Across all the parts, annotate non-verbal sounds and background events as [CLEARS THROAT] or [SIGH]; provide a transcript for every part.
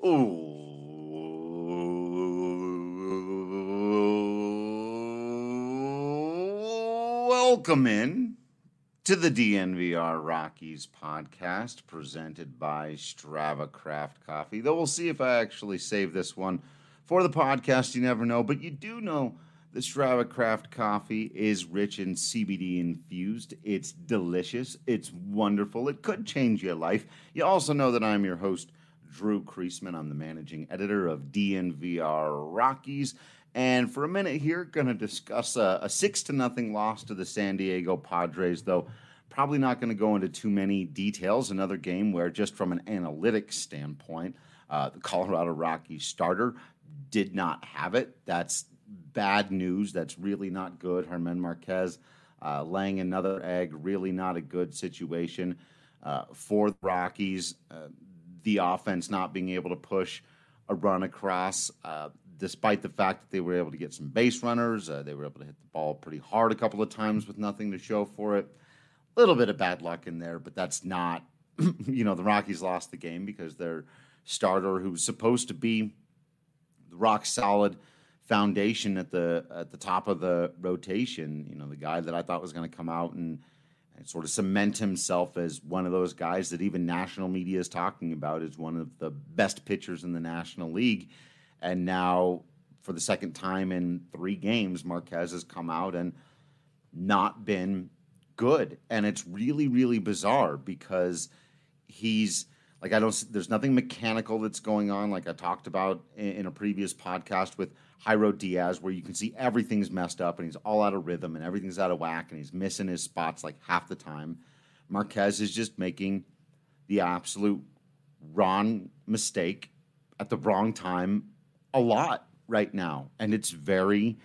Welcome in to the DNVR Rockies podcast presented by Strava Craft Coffee. Though we'll see if I actually save this one for the podcast. You never know, but you do know the Strava Craft Coffee is rich in CBD infused. It's delicious. It's wonderful. It could change your life. You also know that I'm your host, Drew Creasman. I'm the managing editor of DNVR Rockies. And for a minute here, going to discuss a, a, six to nothing loss to the San Diego Padres, though probably not going to go into too many details. Another game where, just from an analytics standpoint, uh, the Colorado Rockies starter did not have it. That's bad news. That's really not good. German Marquez uh, laying another egg, really not a good situation uh, for the Rockies. The offense not being able to push a run across. Uh, despite the fact that they were able to get some base runners, uh, they were able to hit the ball pretty hard a couple of times with nothing to show for it. A little bit of bad luck in there, but that's not, [CLEARS THROAT] you know, the Rockies lost the game because their starter, who was supposed to be the rock solid foundation at the at the top of the rotation, you know, the guy that I thought was going to come out and, and sort of cement himself as one of those guys that even national media is talking about as one of the best pitchers in the National League and now, for the second time in three games, Marquez has come out and not been good. And it's really, really bizarre because he's like, I don't, there's nothing mechanical that's going on, like I talked about in, in a previous podcast with Jairo Diaz, where you can see everything's messed up and he's all out of rhythm and everything's out of whack and he's missing his spots like half the time. Marquez is just making the absolute wrong mistake at the wrong time a lot right now, and it's very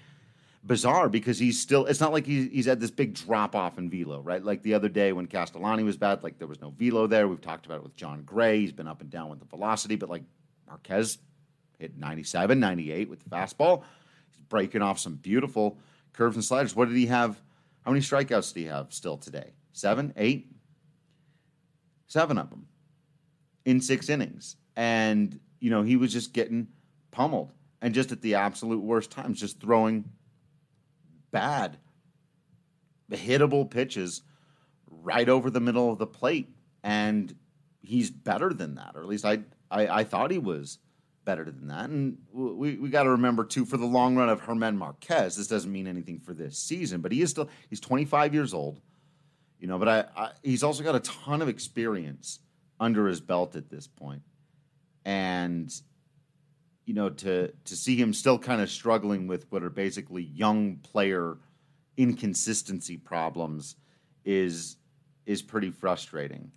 bizarre because he's still. It's not like he's, he's had this big drop off in velo, right? Like the other day when Castellani was bad, like there was no velo there. We've talked about it with Jon Gray. He's been up and down with the velocity, but like Marquez hit 97, 98 with the fastball. He's breaking off some beautiful curves and sliders. What did he have? How many strikeouts did he have still today? Seven, eight, seven of them in six innings. And, you know, he was just getting pummeled and just at the absolute worst times, just throwing bad, hittable pitches right over the middle of the plate. And he's better than that, or at least I, I, I thought he was better than that. And we, we got to remember, too, for the long run of Herman Marquez, this doesn't mean anything for this season, but he is still, he's 25 years old, you know, but I, I he's also got a ton of experience under his belt at this point. And you know, to to see him still kind of struggling with what are basically young player inconsistency problems is is pretty frustrating,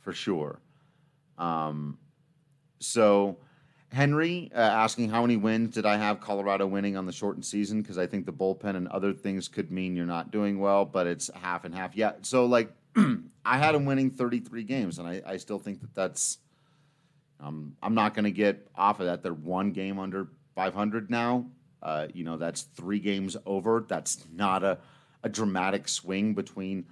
for sure. Um, so. Henry uh, asking how many wins did I have Colorado winning on the shortened season? Because I think the bullpen and other things could mean you're not doing well, but it's half and half. Yeah. So, like, [CLEARS THROAT] I had him winning 33 games, and I, I still think that that's um, I'm not going to get off of that. They're one game under 500 now. Uh, you know, that's three games over. That's not a, a dramatic swing between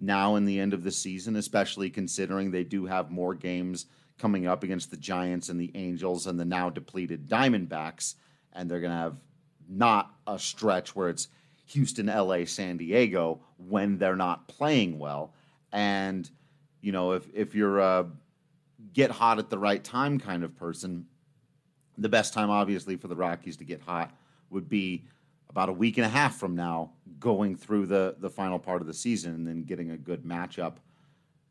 now and the end of the season, especially considering they do have more games coming up against the Giants and the Angels and the now depleted Diamondbacks. And they're going to have not a stretch where it's Houston, LA, San Diego when they're not playing well. And, you know, if, if you're a get hot at the right time kind of person, the best time, obviously, for the Rockies to get hot would be about a week and a half from now, going through the the final part of the season, and then getting a good matchup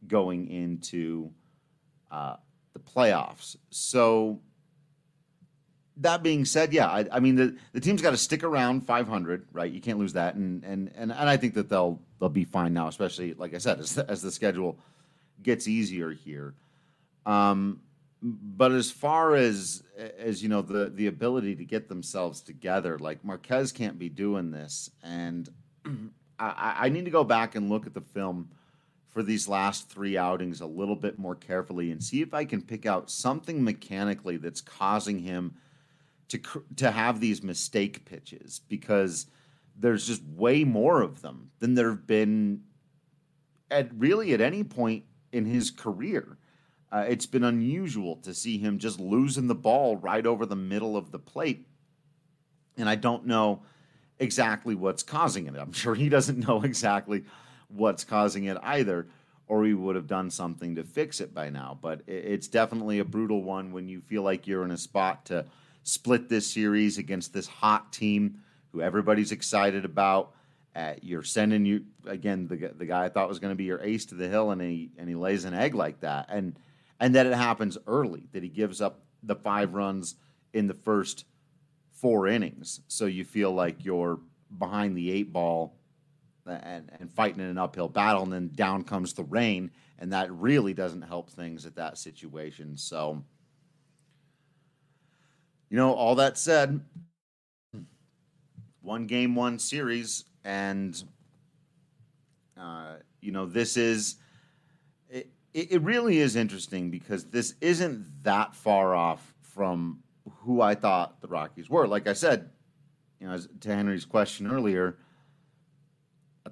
going into uh, the playoffs. So. That being said, yeah, I, I mean the, the team's got to stick around 500, right? You can't lose that, and and and, and I think that they'll they'll be fine now, especially like I said, as, as the schedule gets easier here. Um, but as far as as you know, the the ability to get themselves together, like Marquez can't be doing this, and [CLEARS THROAT] I, I need to go back and look at the film for these last three outings a little bit more carefully and see if I can pick out something mechanically that's causing him to to have these mistake pitches because there's just way more of them than there have been at really at any point in his career. Uh, it's been unusual to see him just losing the ball right over the middle of the plate. And I don't know exactly what's causing it. I'm sure he doesn't know [LAUGHS] exactly what's causing it either, or we would have done something to fix it by now. But it's definitely a brutal one when you feel like you're in a spot to split this series against this hot team who everybody's excited about. Uh, you're sending you again the the guy I thought was going to be your ace to the hill, and he and he lays an egg like that, and and that it happens early that he gives up the five runs in the first four innings, so you feel like you're behind the eight ball and and fighting in an uphill battle, and then down comes the rain, and that really doesn't help things at that situation. So, you know, all that said, one game, one series, and uh, you know this is it, it really is interesting because this isn't that far off from who I thought the Rockies were. Like I said, you know, to Henry's question earlier,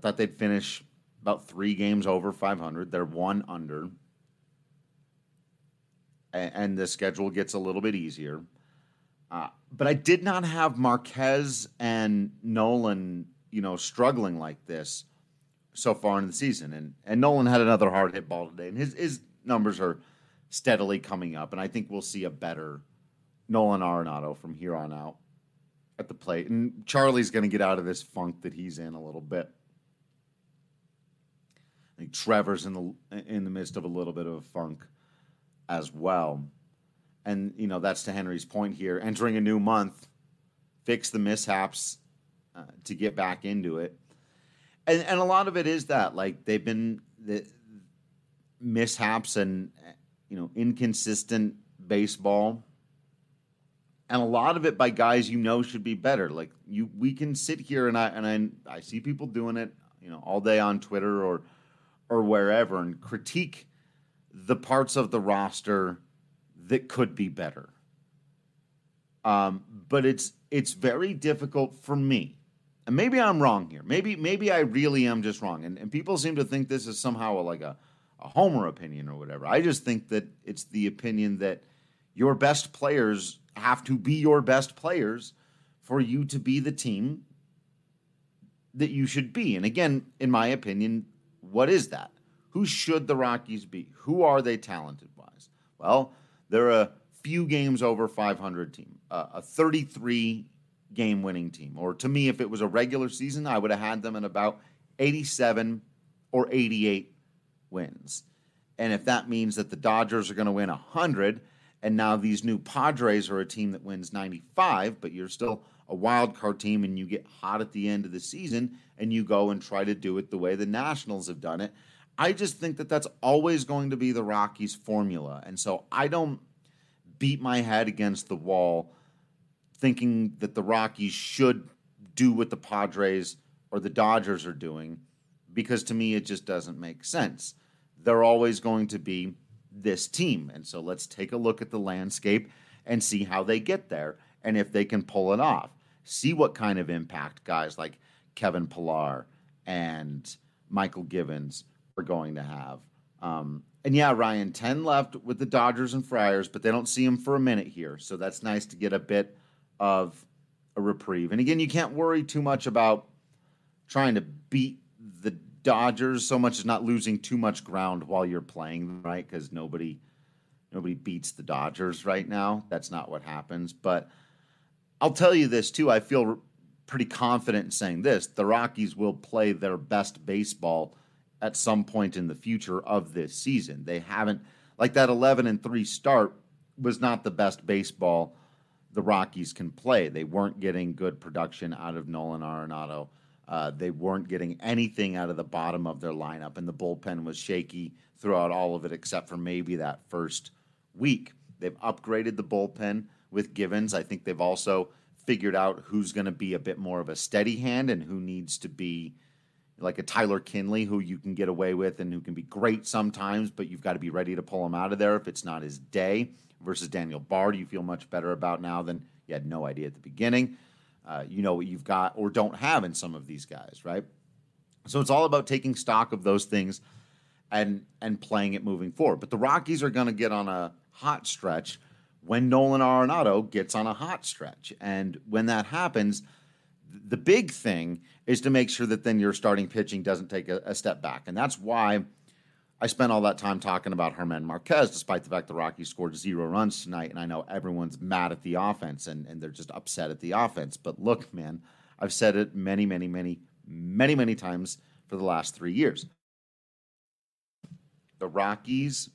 thought they'd finish about three games over 500. They're one under, and, and the schedule gets a little bit easier. Uh, but I did not have Marquez and Nolan, you know, struggling like this so far in the season. And and Nolan had another hard hit ball today, and his his numbers are steadily coming up. And I think we'll see a better Nolan Arenado from here on out at the plate. And Charlie's going to get out of this funk that he's in a little bit. Trevor's in the in the midst of a little bit of a funk as well and you know that's to Henry's point here. Entering a new month, fix the mishaps uh, to get back into it, and and a lot of it is that like they've been the mishaps and you know inconsistent baseball, and a lot of it by guys you know should be better. Like you, we can sit here and I and I I see people doing it, you know, all day on Twitter or or wherever and critique the parts of the roster that could be better. Um, but it's it's very difficult for me. And maybe I'm wrong here. Maybe maybe I really am just wrong. And, and people seem to think this is somehow like a, a homer opinion or whatever. I just think that it's the opinion that your best players have to be your best players for you to be the team that you should be. And again, in my opinion, what is that? Who should the Rockies be? Who are they talented wise? Well, they're a few games over 500 team, uh, a 33 game winning team. Or to me, if it was a regular season, I would have had them in about 87 or 88 wins. And if that means that the Dodgers are going to win 100, and now these new Padres are a team that wins 95, but you're still a wild card team and you get hot at the end of the season and you go and try to do it the way the Nationals have done it, I just think that that's always going to be the Rockies' formula. And so I don't beat my head against the wall thinking that the Rockies should do what the Padres or the Dodgers are doing because to me it just doesn't make sense. They're always going to be this team. And so let's take a look at the landscape and see how they get there and if they can pull it off. See what kind of impact guys like Kevin Pillar and Mychal Givens are going to have. Um, and yeah, Ryan, 10 left with the Dodgers and Friars, but they don't see him for a minute here. So that's nice to get a bit of a reprieve. And again, you can't worry too much about trying to beat the Dodgers so much as not losing too much ground while you're playing, right? Because nobody nobody beats the Dodgers right now. That's not what happens. But I'll tell you this too. I feel pretty confident in saying this. The Rockies will play their best baseball at some point in the future of this season. They haven't like that 11 and 3 start was not the best baseball the Rockies can play. They weren't getting good production out of Nolan Arenado. Uh, they weren't getting anything out of the bottom of their lineup, and the bullpen was shaky throughout all of it, except for maybe that first week. They've upgraded the bullpen with Givens. I think they've also figured out who's going to be a bit more of a steady hand and who needs to be like a Tyler Kinley who you can get away with and who can be great sometimes, but you've got to be ready to pull him out of there if it's not his day. Versus Daniel Bard, you feel much better about now than you had no idea at the beginning. Uh, you know what you've got or don't have in some of these guys, right? So it's all about taking stock of those things and and playing it moving forward. But the Rockies are going to get on a hot stretch when Nolan Arenado gets on a hot stretch. And when that happens, the big thing is to make sure that then your starting pitching doesn't take a, a step back. And that's why I spent all that time talking about Herman Marquez, despite the fact the Rockies scored zero runs tonight. And I know everyone's mad at the offense and, and they're just upset at the offense. But look, man, I've said it many, many, many, many, many times for the last three years. The Rockies'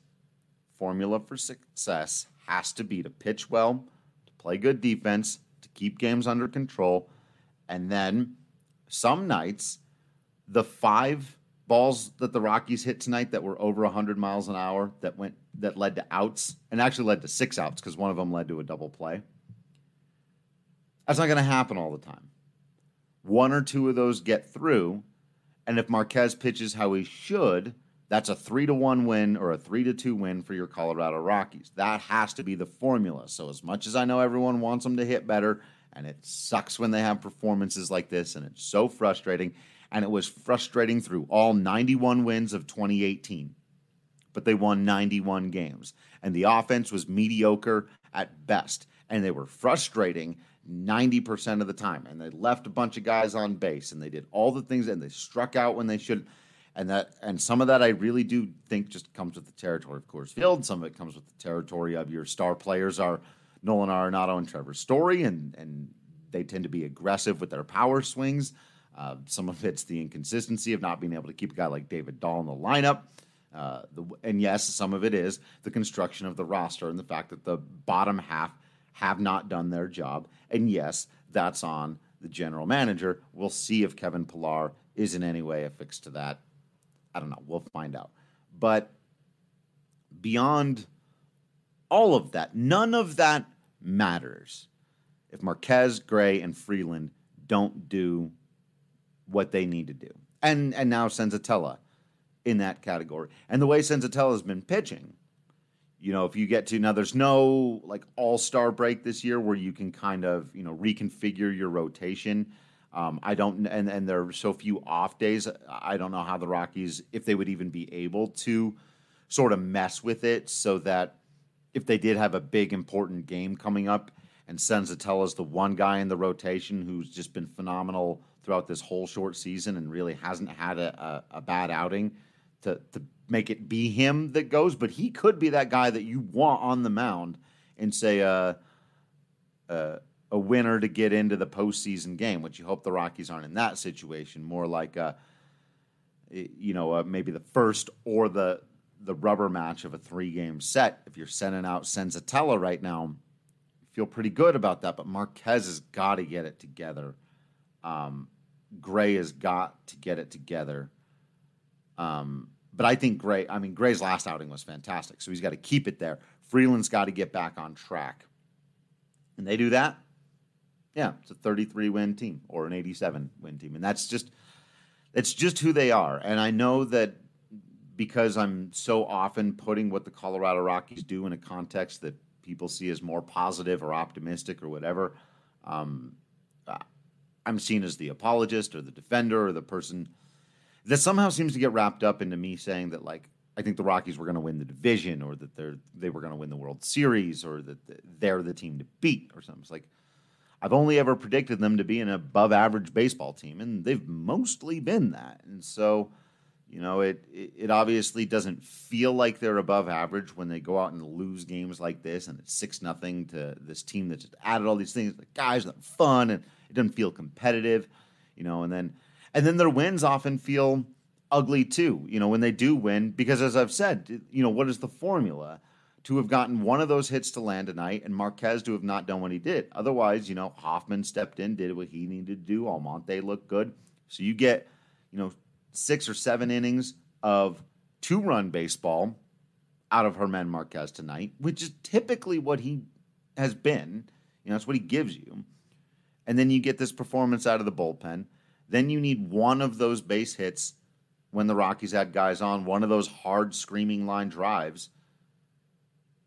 formula for success has to be to pitch well, to play good defense, to keep games under control, and then some nights, the five balls that the Rockies hit tonight that were over 100 miles an hour that went that led to outs and actually led to six outs because one of them led to a double play. That's not going to happen all the time. One or two of those get through, and if Marquez pitches how he should, that's a three to one win or a three to two win for your Colorado Rockies. That has to be the formula. So as much as I know everyone wants them to hit better, and it sucks when they have performances like this, and it's so frustrating. And it was frustrating through all 91 wins of 2018. But they won 91 games. And the offense was mediocre at best. And they were frustrating 90% of the time. And they left a bunch of guys on base and they did all the things and they struck out when they should. And that and some of that I really do think just comes with the territory of Coors Field. Some of it comes with the territory of your star players are Nolan Arenado and Trevor Story, and and they tend to be aggressive with their power swings. Uh, some of it's the inconsistency of not being able to keep a guy like David Dahl in the lineup. Uh, the, and yes, some of it is the construction of the roster and the fact that the bottom half have not done their job. And yes, that's on the general manager. We'll see if Kevin Pillar is in any way affixed to that. I don't know. We'll find out. But beyond all of that, none of that matters if Marquez, Gray, and Freeland don't do what they need to do. And and now Senzatela in that category. And the way Senzatela's been pitching, you know, if you get to now there's no like all-star break this year where you can kind of, you know, reconfigure your rotation. Um, I don't and and there are so few off days. I don't know how the Rockies if they would even be able to sort of mess with it so that if they did have a big important game coming up and Senzatela is the one guy in the rotation who's just been phenomenal throughout this whole short season and really hasn't had a, a, a bad outing to, to make it be him that goes, but he could be that guy that you want on the mound and say uh, uh, a winner to get into the postseason game, which you hope the Rockies aren't in that situation. More like, uh, you know, uh, maybe the first or the the rubber match of a three game set. If you're sending out Senzatela right now, feel pretty good about that. But Marquez has got to get it together. Um, Gray has got to get it together. Um, but I think Gray, I mean, Gray's last outing was fantastic. So he's got to keep it there. Freeland's got to get back on track. And they do that. Yeah, it's a 33 win team or an 87 win team. And that's just, it's just who they are. And I know that because I'm so often putting what the Colorado Rockies do in a context that people see as more positive or optimistic or whatever. Um, I'm seen as the apologist or the defender or the person that somehow seems to get wrapped up into me saying that like I think the Rockies were going to win the division or that they're they were going to win the World Series or that they're the team to beat or something. It's like I've only ever predicted them to be an above average baseball team, and they've mostly been that. And so you know, it, it, it obviously doesn't feel like they're above average when they go out and lose games like this, and it's six nothing to this team that just added all these things. The guys are fun, and it doesn't feel competitive, you know. And then and then their wins often feel ugly too, you know, when they do win, because as I've said, you know, what is the formula? To have gotten one of those hits to land tonight, and Marquez to have not done what he did. Otherwise, you know, Hoffman stepped in, did what he needed to do. Almonte looked good, so you get, you know, six or seven innings of two run baseball out of Herman Marquez tonight, which is typically what he has been. You know, that's what he gives you. And then you get this performance out of the bullpen. Then you need one of those base hits when the Rockies had guys on, one of those hard screaming line drives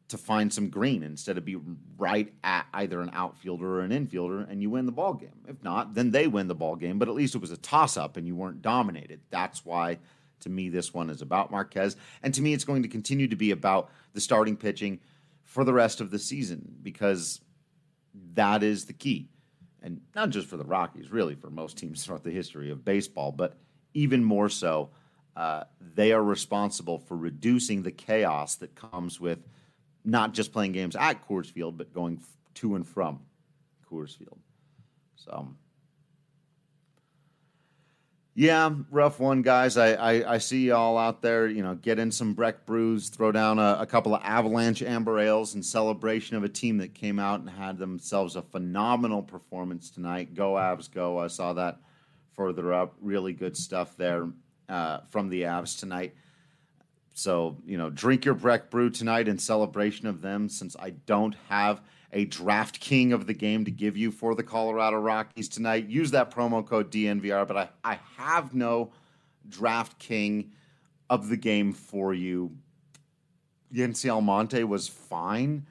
to find some green instead of be right at either an outfielder or an infielder and you win the ball game. If not, then they win the ball game, but at least it was a toss up and you weren't dominated. That's why To me, this one is about Marquez. And to me, it's going to continue to be about the starting pitching for the rest of the season because that is the key. And not just for the Rockies, really for most teams throughout the history of baseball, but even more so, uh, they are responsible for reducing the chaos that comes with not just playing games at Coors Field, but going to and from Coors Field. So, yeah, rough one, guys. I, I, I see y'all out there, you know, get in some Breck brews, throw down a, a, couple of Avalanche Amber Ales in celebration of a team that came out and had themselves a phenomenal performance tonight. Go Avs, go. I saw that further up. Really good stuff there uh, from the Avs tonight. So, you know, drink your Breck brew tonight in celebration of them since I don't have – a draft king of the game to give you for the Colorado Rockies tonight. Use that promo code DNVR, but I, I have no draft king of the game for you. Yency Almonte was fine.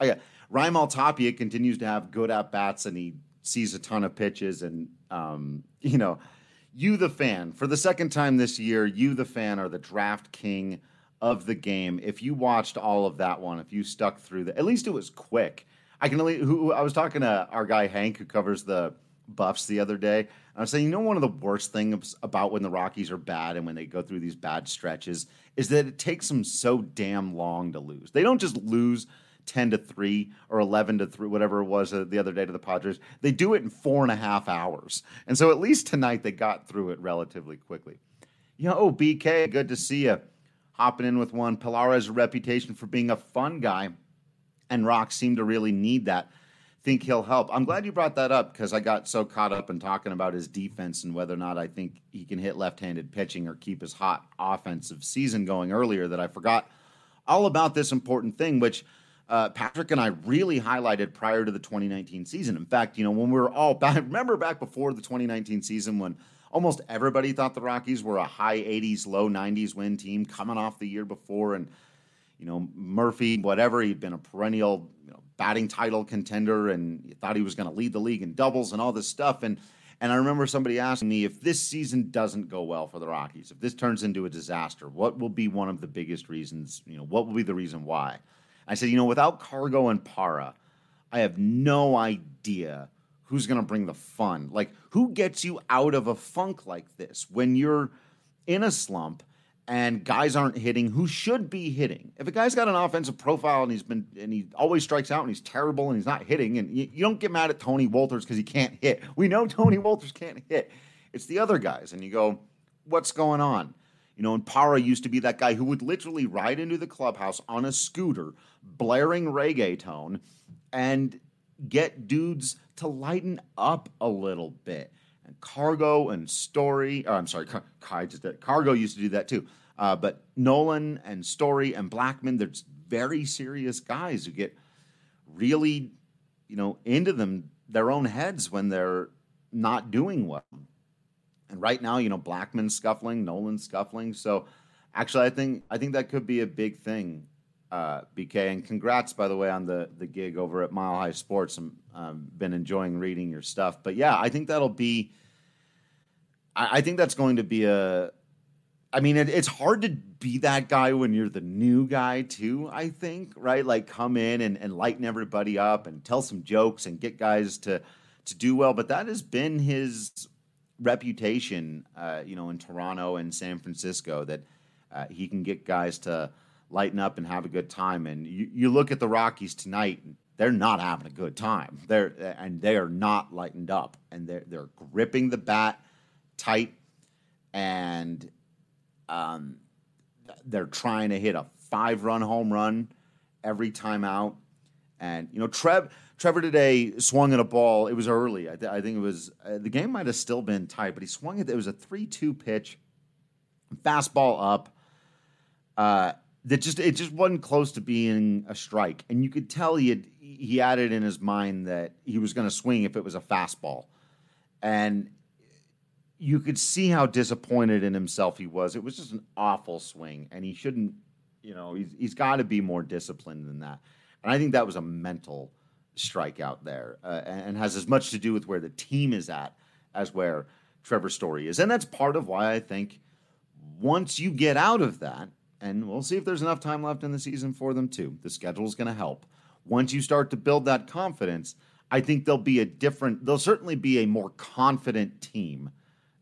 Oh, yeah. Raimel Tapia continues to have good at bats and he sees a ton of pitches. And, um, you know, you, the fan, for the second time this year, you, the fan, are the draft king of the game. If you watched all of that one, if you stuck through that, at least it was quick. I can only who I was talking to our guy Hank who covers the Buffs the other day. I was saying, you know, one of the worst things about when the Rockies are bad and when they go through these bad stretches is that it takes them so damn long to lose. They don't just lose 10 to 3 or 11 to 3, whatever it was uh, the other day to the Padres. They do it in four and a half hours. And so at least tonight they got through it relatively quickly. Know, oh, BK, good to see you. Hopping in with one. Pillar has a reputation for being a fun guy and Rock seemed to really need that. Think he'll help. I'm glad you brought that up because I got so caught up in talking about his defense and whether or not I think he can hit left-handed pitching or keep his hot offensive season going earlier that I forgot all about this important thing, which uh, Patrick and I really highlighted prior to the 2019 season. In fact, you know, when we were all [LAUGHS] back, remember back before the 2019 season when almost everybody thought the Rockies were a high 80s, low 90s win team coming off the year before and – you know, Murphy, whatever. He'd been a perennial you know, batting title contender, and you thought he was going to lead the league in doubles and all this stuff. And and I remember somebody asking me if this season doesn't go well for the Rockies, if this turns into a disaster, what will be one of the biggest reasons? You know, what will be the reason why? I said, you know, without Cargo and Parra, I have no idea who's going to bring the fun. Like, who gets you out of a funk like this when you're in a slump and guys aren't hitting who should be hitting. If a guy's got an offensive profile and he's been and he always strikes out and he's terrible and he's not hitting, and you, you don't get mad at Tony Wolters because he can't hit. We know [LAUGHS] Tony Wolters can't hit. It's the other guys, and you go, what's going on? You know, and Parra used to be that guy who would literally ride into the clubhouse on a scooter, blaring reggaeton and get dudes to lighten up a little bit. And Cargo and Story, oh, I'm sorry, Car- Cargo used to do that too. Uh, but Nolan and Story and Blackmon, they're very serious guys who get really, you know, into them their own heads when they're not doing well. And right now, you know, Blackmon's scuffling, Nolan's scuffling. So actually, I think I think that could be a big thing, uh, BK. And congrats, by the way, on the the gig over at Mile High Sports. I've um, been enjoying reading your stuff. But yeah, I think that'll be. I, I think that's going to be a I mean, it, it's hard to be that guy when you're the new guy, too, I think, right? Like come in and, and lighten everybody up and tell some jokes and get guys to, to do well. But that has been his reputation, uh, you know, in Toronto and San Francisco, that uh, he can get guys to lighten up and have a good time. And you, you look at the Rockies tonight, they're not having a good time. They're and they are not lightened up, and they're they're gripping the bat tight, and um, they're trying to hit a five run home run every time out. And, you know, Trev, Trevor today swung at a ball. It was early. I, th- I think it was, uh, the game might have still been tight, but he swung it. It was a 3 2 pitch, fastball up. Uh, that just it just wasn't close to being a strike, and you could tell he had he had it in his mind that he was going to swing if it was a fastball, and you could see how disappointed in himself he was. It was just an awful swing, and he shouldn't. You know, he's he's got to be more disciplined than that. And I think that was a mental strikeout there, uh, and has as much to do with where the team is at as where Trevor Story is, and that's part of why I think once you get out of that, and we'll see if there's enough time left in the season for them too. The schedule is going to help. Once you start to build that confidence, I think they'll be a different, they'll certainly be a more confident team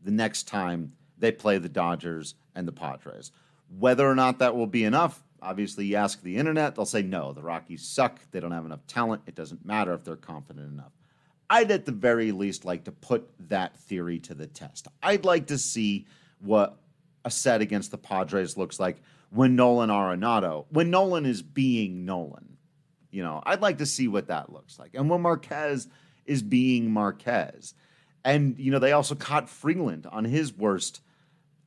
the next time they play the Dodgers and the Padres. Whether or not that will be enough, obviously, you ask the internet, they'll say no, the Rockies suck. They don't have enough talent. It doesn't matter if they're confident enough. I'd at the very least like to put that theory to the test. I'd like to see what a set against the Padres looks like when Nolan Arenado, when Nolan is being Nolan. You know, I'd like to see what that looks like. And when Marquez is being Marquez. And, you know, they also caught Freeland on his worst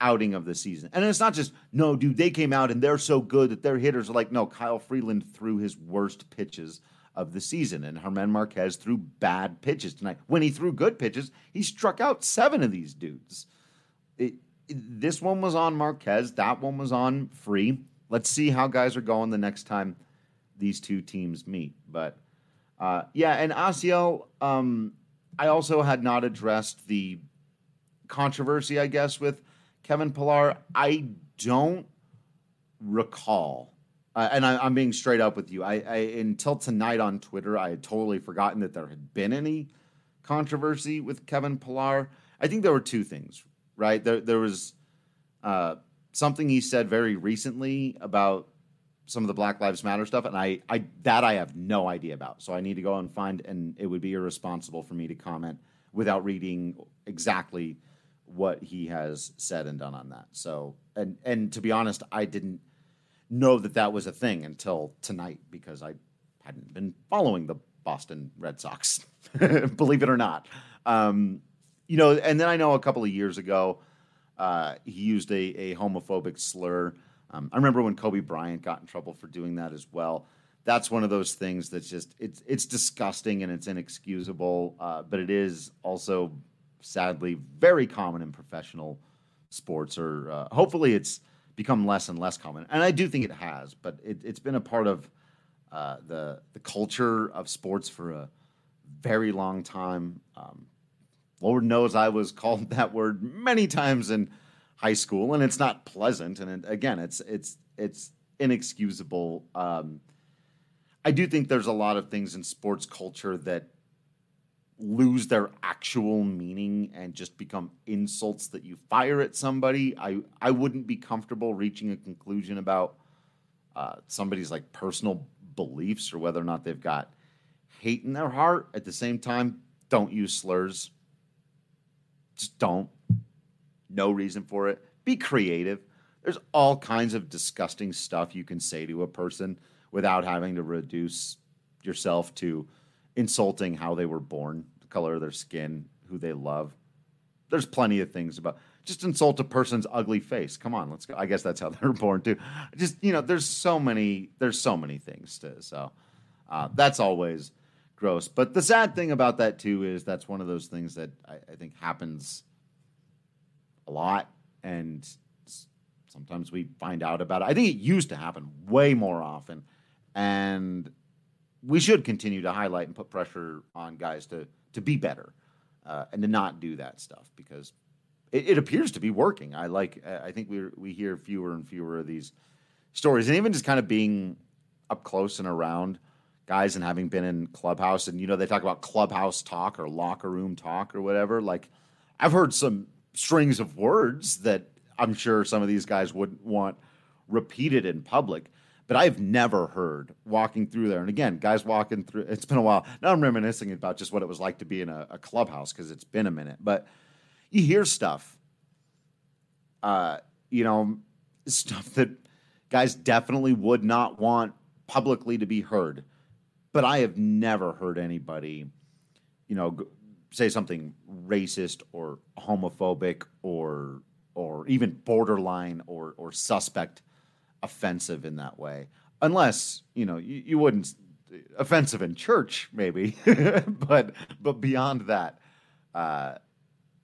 outing of the season. And it's not just, no, dude, they came out and they're so good that their hitters are like, no, Kyle Freeland threw his worst pitches of the season. And German Marquez threw bad pitches tonight. When he threw good pitches, he struck out seven of these dudes. It, this one was on Marquez. That one was on Free. Let's see how guys are going the next time these two teams meet. But uh, yeah, and Asiel, um, I also had not addressed the controversy, I guess, with Kevin Pillar. I don't recall, uh, and I, am being straight up with you. I, I until tonight on Twitter, I had totally forgotten that there had been any controversy with Kevin Pillar. I think there were two things right? There, there was uh, something he said very recently about some of the Black Lives Matter stuff, and I, I that I have no idea about. So I need to go and find, and it would be irresponsible for me to comment without reading exactly what he has said and done on that. So, and and to be honest, I didn't know that that was a thing until tonight because I hadn't been following the Boston Red Sox, [LAUGHS] believe it or not. Um, you know, and then I know a couple of years ago, uh, he used a, a homophobic slur. Um, I remember when Kobe Bryant got in trouble for doing that as well. That's one of those things that's just it's it's disgusting and it's inexcusable, uh, but it is also sadly very common in professional sports. Or uh, hopefully, it's become less and less common, and I do think it has. But it, has been a part of uh, the the culture of sports for a very long time. Um, Lord knows I was called [LAUGHS] that word many times in high school, and it's not pleasant. And it, again, it's it's it's inexcusable. Um, I do think there's a lot of things in sports culture that lose their actual meaning and just become insults that you fire at somebody. I I wouldn't be comfortable reaching a conclusion about uh, somebody's like personal beliefs or whether or not they've got hate in their heart. At the same time, don't use slurs just don't. No reason for it. Be creative. There's all kinds of disgusting stuff you can say to a person without having to reduce yourself to insulting how they were born, the color of their skin, who they love. There's plenty of things about just insult a person's ugly face. Come on, let's go. I guess that's how [LAUGHS] they're born too. Just you know, there's so many there's so many things to so uh, that's always gross. But the sad thing about that too is that's one of those things that I, I think happens a lot, and sometimes we find out about it. I think it used to happen way more often, and we should continue to highlight and put pressure on guys to to be better uh, and to not do that stuff because it, it, appears to be working. I like. I think we we hear fewer and fewer of these stories, and even just kind of being up close and around guys and having been in clubhouse and you know they talk about clubhouse talk or locker room talk or whatever like i've heard some strings of words that i'm sure some of these guys wouldn't want repeated in public but i've never heard walking through there. And again guys walking through it's been a while. Now i'm reminiscing about just what it was like to be in a, a clubhouse because it's been a minute. But you hear stuff uh you know stuff that guys definitely would not want publicly to be heard but I have never heard anybody, you know, say something racist or homophobic or or even borderline or or suspect offensive in that way, unless you know you, you wouldn't offensive in church maybe, [LAUGHS] but but beyond that, uh,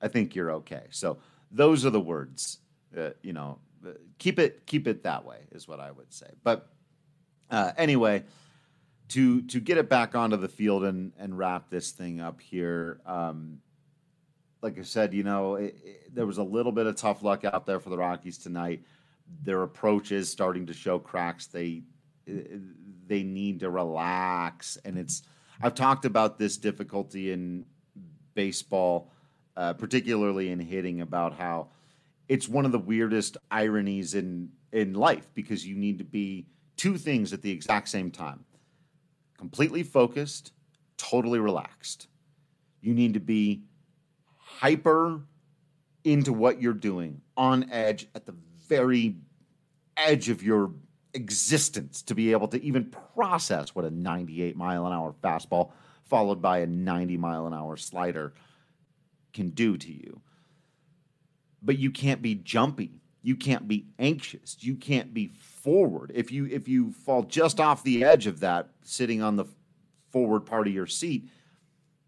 I think you're okay. So those are the words. Uh, you know, keep it keep it that way is what I would say. But uh, anyway to to get it back onto the field and and wrap this thing up here. Um, like I said, you know, it, it, there was a little bit of tough luck out there for the Rockies tonight. Their approach is starting to show cracks. They they need to relax, and it's. I've talked about this difficulty in baseball, uh, particularly in hitting, about how it's one of the weirdest ironies in in life because you need to be two things at the exact same time: completely focused, totally relaxed. You need to be hyper into what you're doing, on edge at the very edge of your existence to be able to even process what a 98 mile an hour fastball followed by a 90 mile an hour slider can do to you. But you can't be jumpy. You can't be anxious. You can't be forward. If you if you fall just off the edge of that sitting on the forward part of your seat,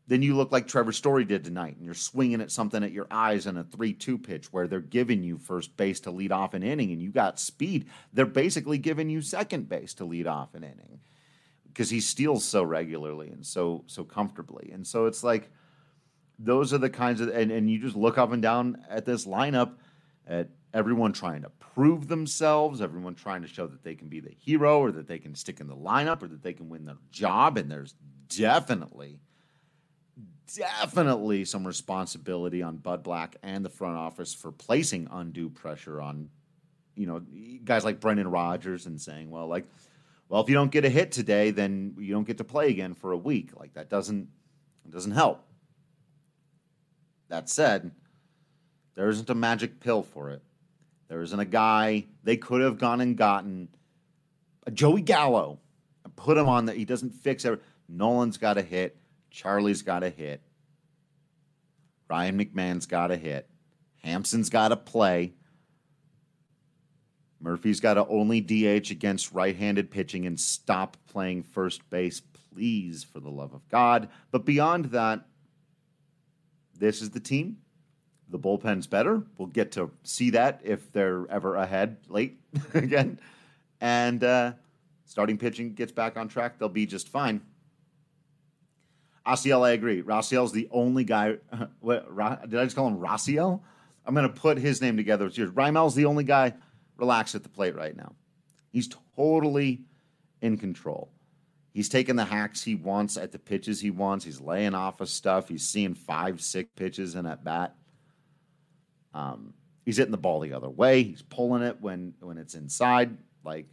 then you look like Trevor Story did tonight, and you're swinging at something at your eyes in a 3 2 pitch where they're giving you first base to lead off an inning and you got speed. They're basically giving you second base to lead off an inning because he steals so regularly and so so comfortably. And so it's like those are the kinds of and, and you just look up and down at this lineup at everyone trying to prove themselves, everyone trying to show that they can be the hero or that they can stick in the lineup or that they can win their job. And there's definitely definitely some responsibility on Bud Black and the front office for placing undue pressure on, you know, guys like Brendan Rodgers and saying, well, like, well, if you don't get a hit today, then you don't get to play again for a week. Like that doesn't doesn't help. That said, there isn't a magic pill for it. There isn't a guy they could have gone and gotten a Joey Gallo and put him on that he doesn't fix it. Nolan's got a hit. Charlie's got a hit. Ryan McMahon's got a hit. Hampson's got to play. Murphy's got to only DH against right handed pitching and stop playing first base, please, for the love of God. But beyond that, this is the team. The bullpen's better. We'll get to see that if they're ever ahead late [LAUGHS] again. And uh, starting pitching gets back on track, they'll be just fine. Raisel, I agree. Raisel's the only guy. [LAUGHS] What, did I just call him Raisel? I'm going to put his name together with yours. Raimel's the only guy relaxed at the plate right now. He's totally in control. He's taking the hacks he wants at the pitches he wants. He's laying off of stuff. He's seeing five, six pitches in at bat. Um, he's hitting the ball the other way. He's pulling it when when it's inside. Like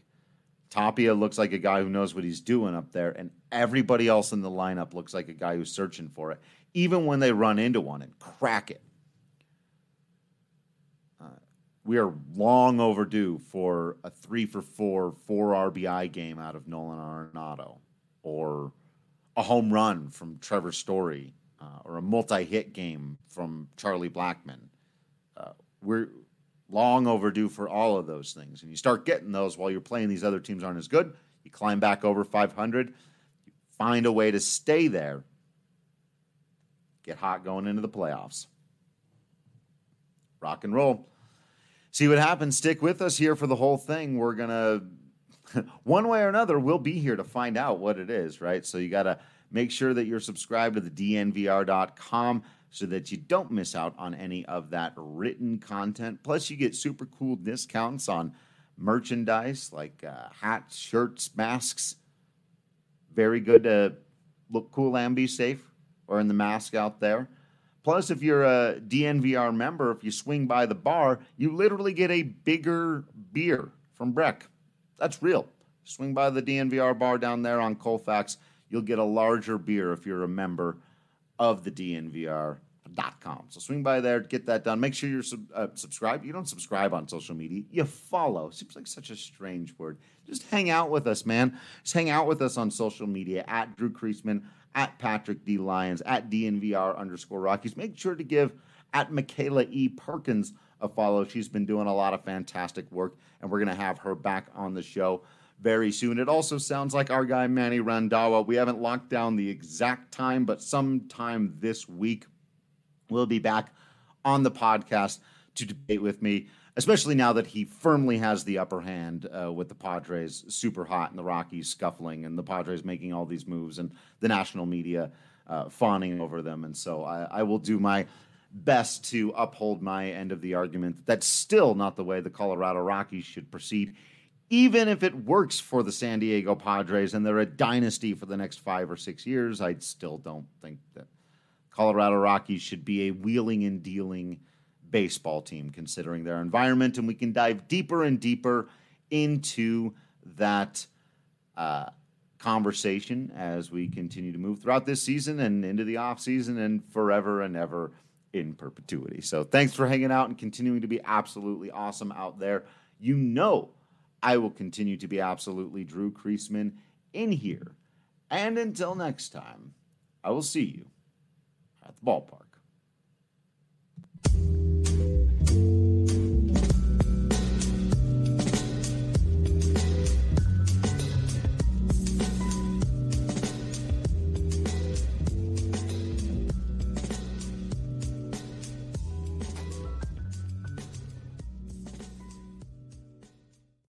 Tapia looks like a guy who knows what he's doing up there, and everybody else in the lineup looks like a guy who's searching for it, even when they run into one and crack it. Uh, we are long overdue for a three for four, four RBI game out of Nolan Arenado, or a home run from Trevor Story, uh, or a multi hit game from Charlie Blackmon. We're long overdue for all of those things. And you start getting those while you're playing these other teams aren't as good. You climb back over 500, you find a way to stay there, get hot going into the playoffs. Rock and roll. See what happens. Stick with us here for the whole thing. We're going [LAUGHS] to, one way or another, we'll be here to find out what it is, right? So you got to make sure that you're subscribed to the dnvr.com so that you don't miss out on any of that written content. Plus, you get super cool discounts on merchandise like uh, hats, shirts, masks. Very good to look cool and be safe wearing the mask out there. Plus, if you're a DNVR member, if you swing by the bar, you literally get a bigger beer from Breck. That's real. Swing by the DNVR bar down there on Colfax, you'll get a larger beer if you're a member of the DNVR.com. So swing by there, get that done. Make sure you're sub- uh, subscribed. You don't subscribe on social media, you follow. Seems like such a strange word. Just hang out with us, man. Just hang out with us on social media at Drew Creasman, at Patrick D. Lyons, at DNVR underscore Rockies. Make sure to give at Michaela E. Perkins a follow. She's been doing a lot of fantastic work, and we're going to have her back on the show very soon. It also sounds like our guy Manny Randhawa. We haven't locked down the exact time, but sometime this week we'll be back on the podcast to debate with me, especially now that he firmly has the upper hand uh, with the Padres super hot and the Rockies scuffling and the Padres making all these moves and the national media uh, fawning over them. And so I, I will do my best to uphold my end of the argument. That's still not the way the Colorado Rockies should proceed, even if it works for the San Diego Padres and they're a dynasty for the next five or six years. I still don't think that Colorado Rockies should be a wheeling and dealing baseball team, considering their environment. And we can dive deeper and deeper into that. Uh, conversation as we continue to move throughout this season and into the off season and forever and ever in perpetuity. So thanks for hanging out and continuing to be absolutely awesome out there. You know, I will continue to be absolutely Drew Creasman in here. And until next time, I will see you at the ballpark.